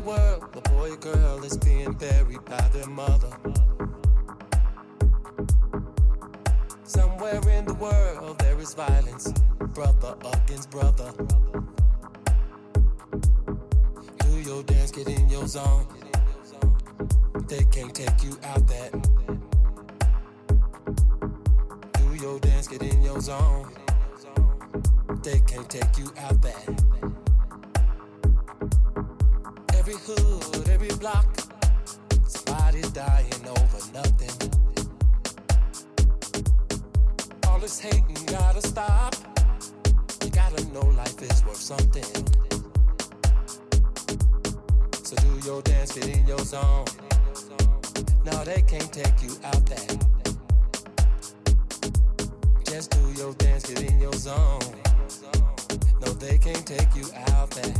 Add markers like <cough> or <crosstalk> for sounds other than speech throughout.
the world, the boy girl is being buried by their mother. Somewhere in the world there is violence, brother against brother. Do your dance, get in your zone. They can't take you out that. Do your dance, get in your zone. They can't take you out that. all this hating gotta stop. You gotta know life is worth something. So do your dance, get in your zone. No, they can't take you out there. Just do your dance, get in your zone. No, they can't take you out there.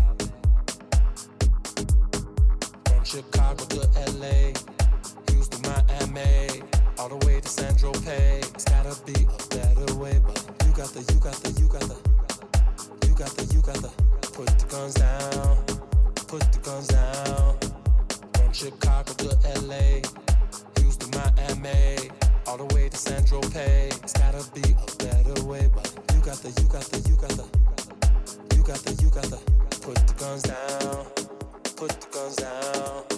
From Chicago to LA, Houston, Miami all the way to San Tropez. It's gotta be a better way, but you got the, you got the, you got the, you got the, you got the. Put the guns down, put the guns down. From Chicago to LA, Houston, Miami, all the way to San Tropez. It's gotta be a better way, but you got the, you got the, you got the, you got the, you got the. Put the guns down, put the guns down.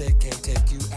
they can't take you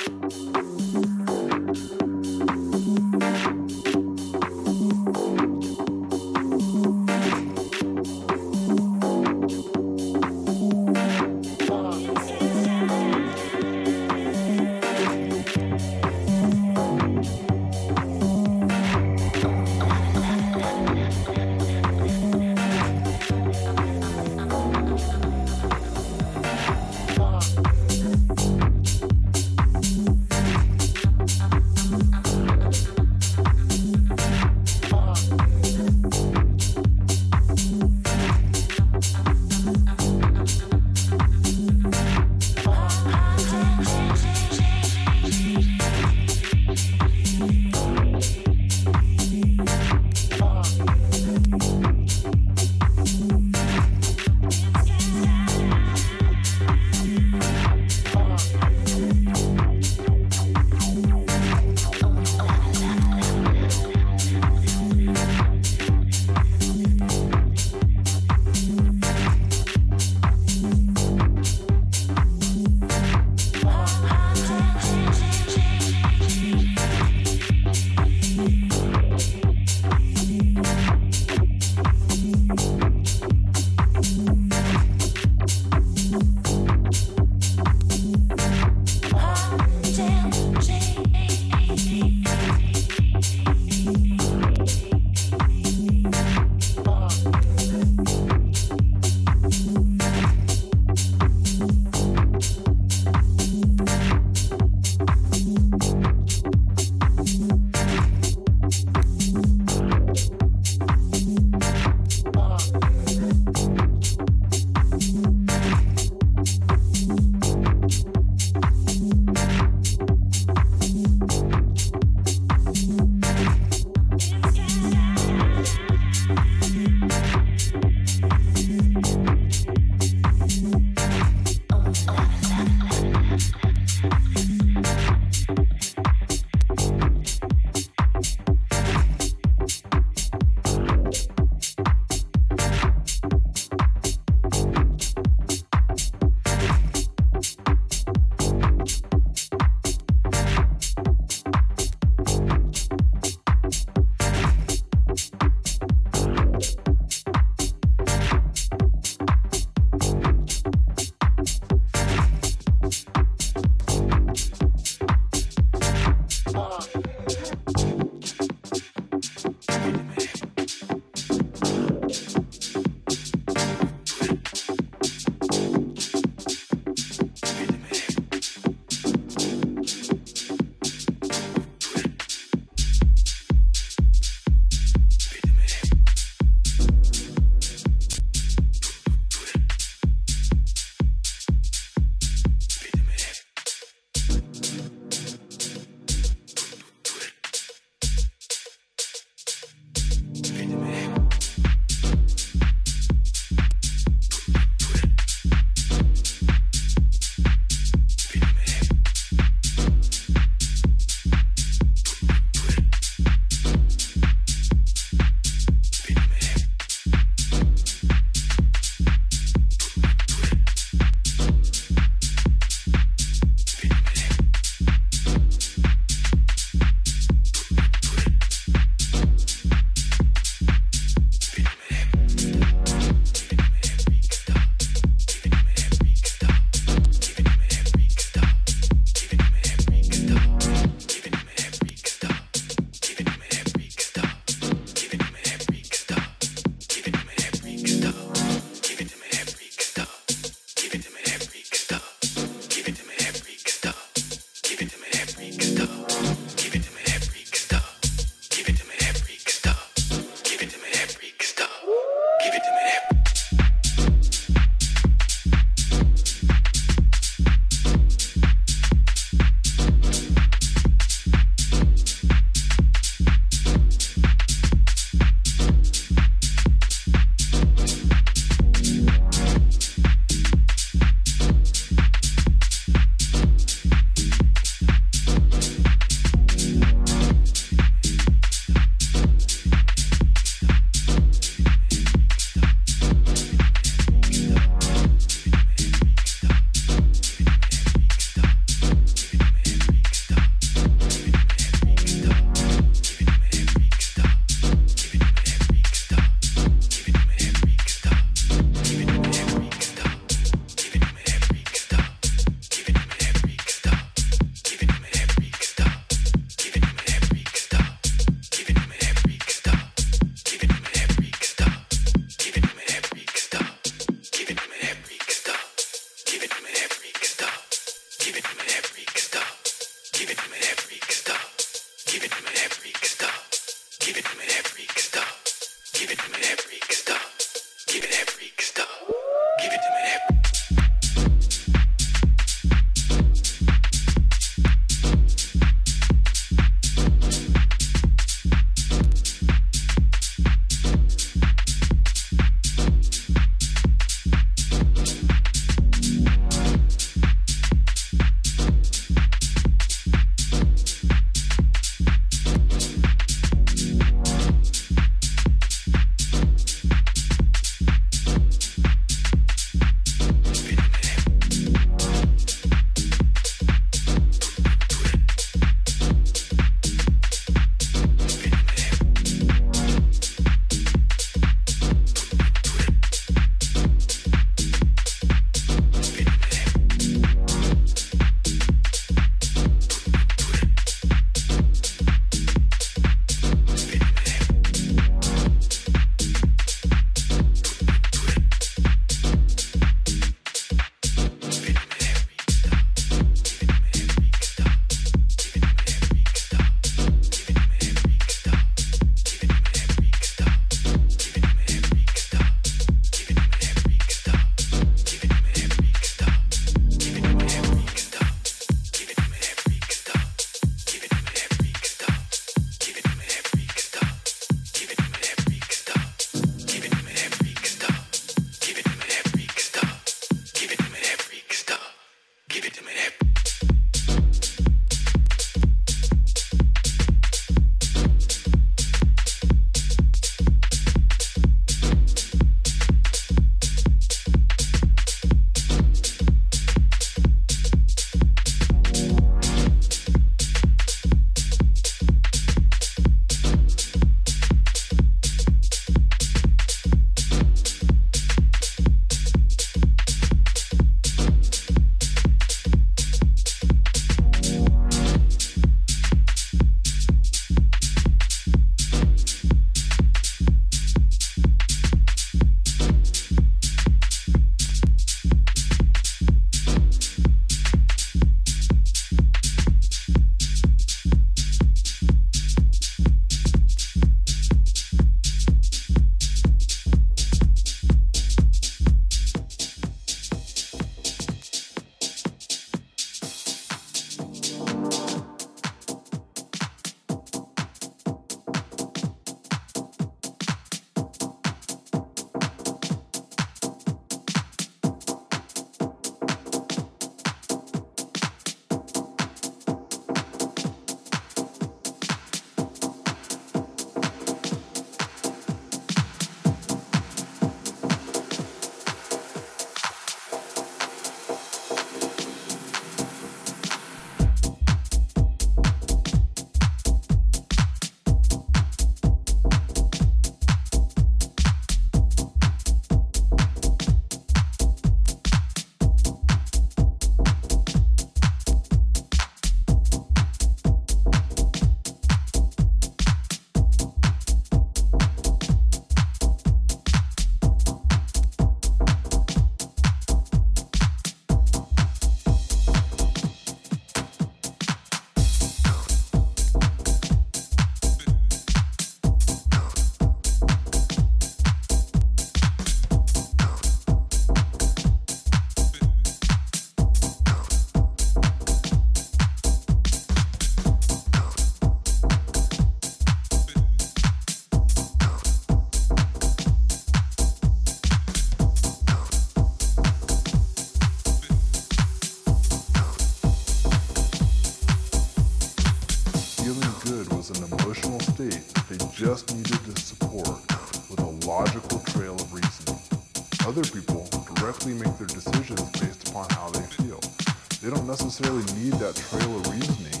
necessarily need that trail of reasoning.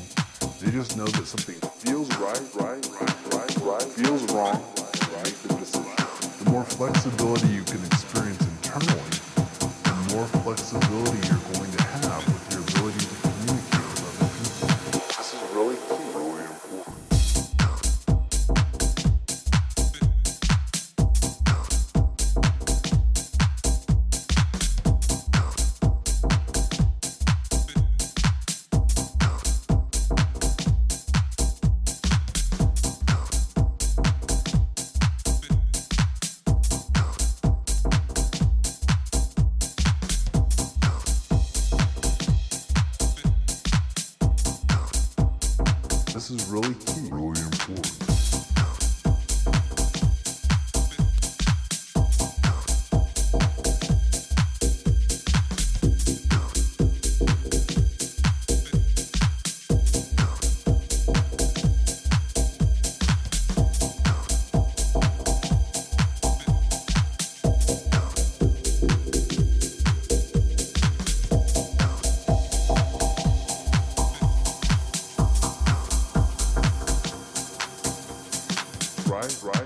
They just know that something feels right, right. right, right.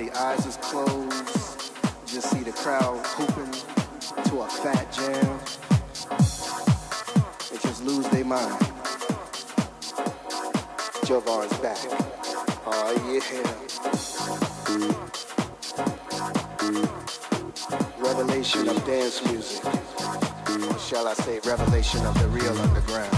Everybody eyes is closed. Just see the crowd hooping to a fat jam. They just lose their mind. Jovan's back. Oh yeah. Revelation of dance music. Or shall I say revelation of the real underground.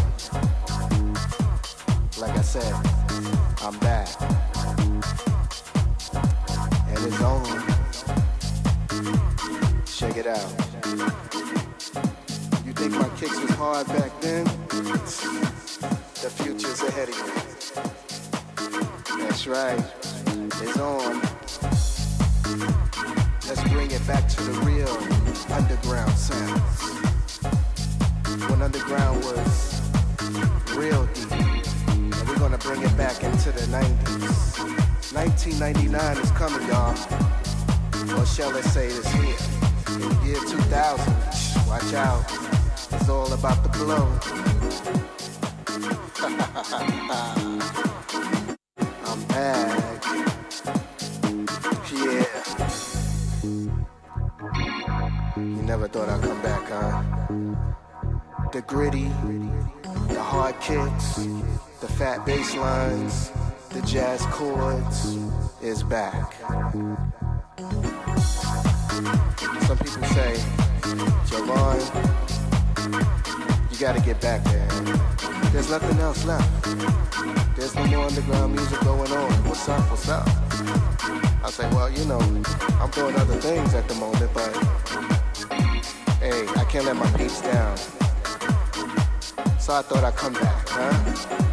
It into the 90s. 1999 is coming, y'all. Or shall I say it's here. In the year 2000, watch out. It's all about the blow. <laughs> I'm back. Yeah. You never thought I'd come back, huh? The gritty, the hard kicks, fat bass lines, the jazz chords is back. Some people say, Javon, you gotta get back there. There's nothing else left. There's no more underground music going on. What's up? What's up? I say, well, you know, I'm doing other things at the moment, but hey, I can't let my peeps down. So I thought I'd come back, huh?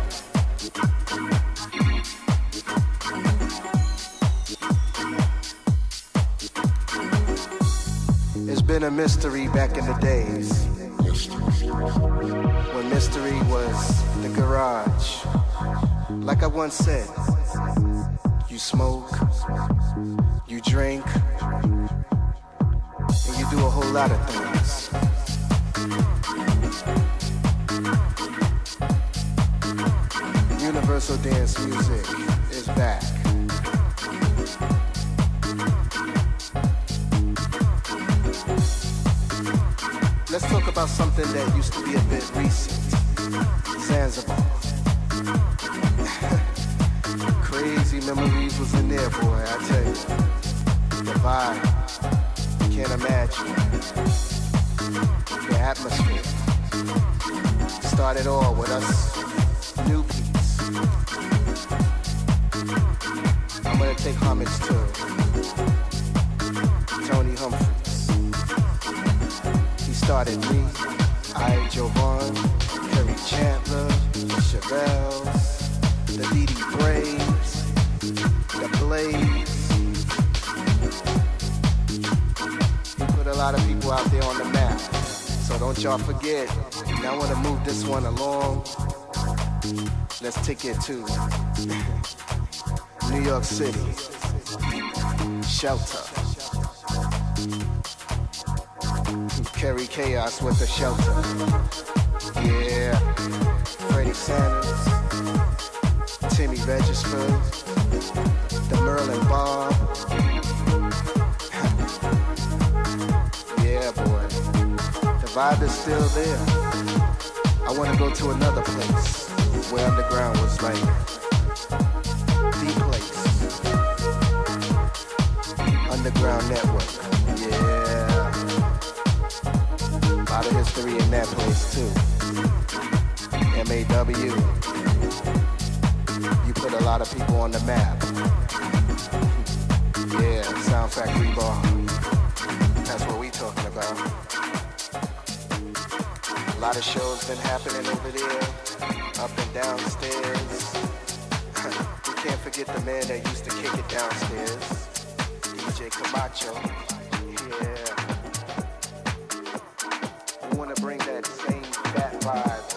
Been a mystery back in the days. When mystery was the garage. Like I once said, you smoke, you drink, and you do a whole lot of things. Universal dance music is back. About something that used to be a bit recent. Zanzibar. <laughs> Crazy memories was in there, boy, I tell you. The vibe, can't imagine. The atmosphere. Started all with us new peeps. I'm gonna take homage to Tony Humphries. He started me, Chevelles, the Braves, the Blaze. He put a lot of people out there on the map. So don't y'all forget. Now I want to move this one along. Let's take it to New York City. Shelter. Carry chaos with the shelter. Yeah. Freddie Sanders. Timmy Regisford. The Merlin Bobb. yeah, boy. The vibe is still there. I want to go to another place where underground was like the place. Underground Network. Yeah. A lot of history in that place too. MAW. You put a lot of people on the map. Yeah, Sound Factory Bar. That's what we talking about. A lot of shows been happening over there, up and downstairs. <laughs> we can't forget the man that used to kick it downstairs, DJ Camacho. Yeah. We want to bring that same fat vibe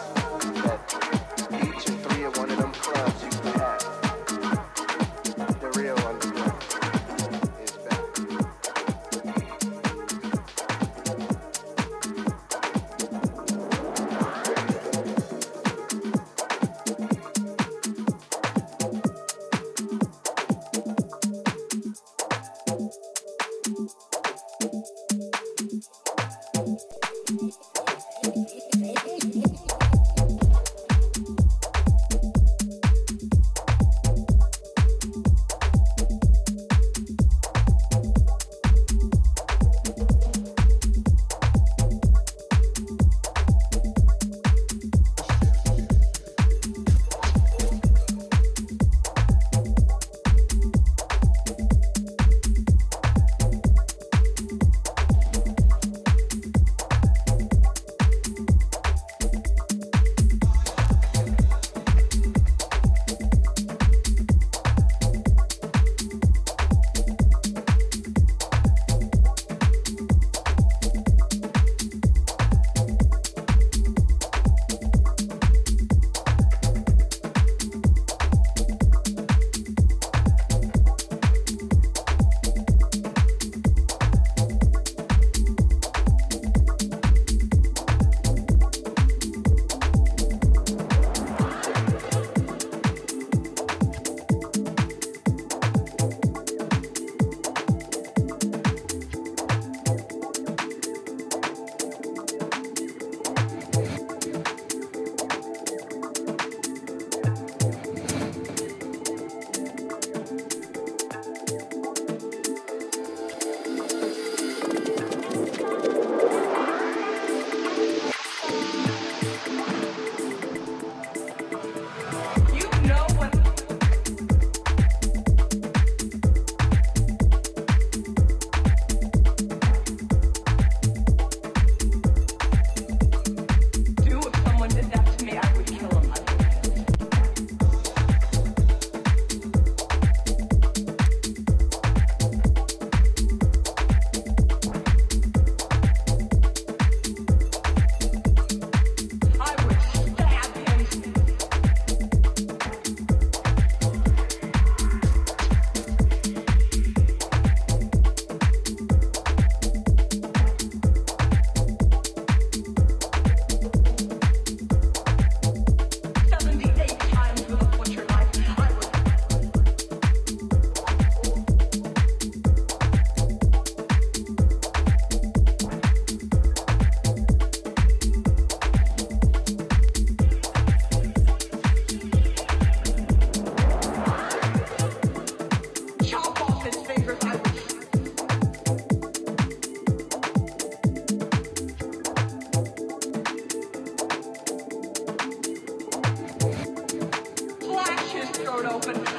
open.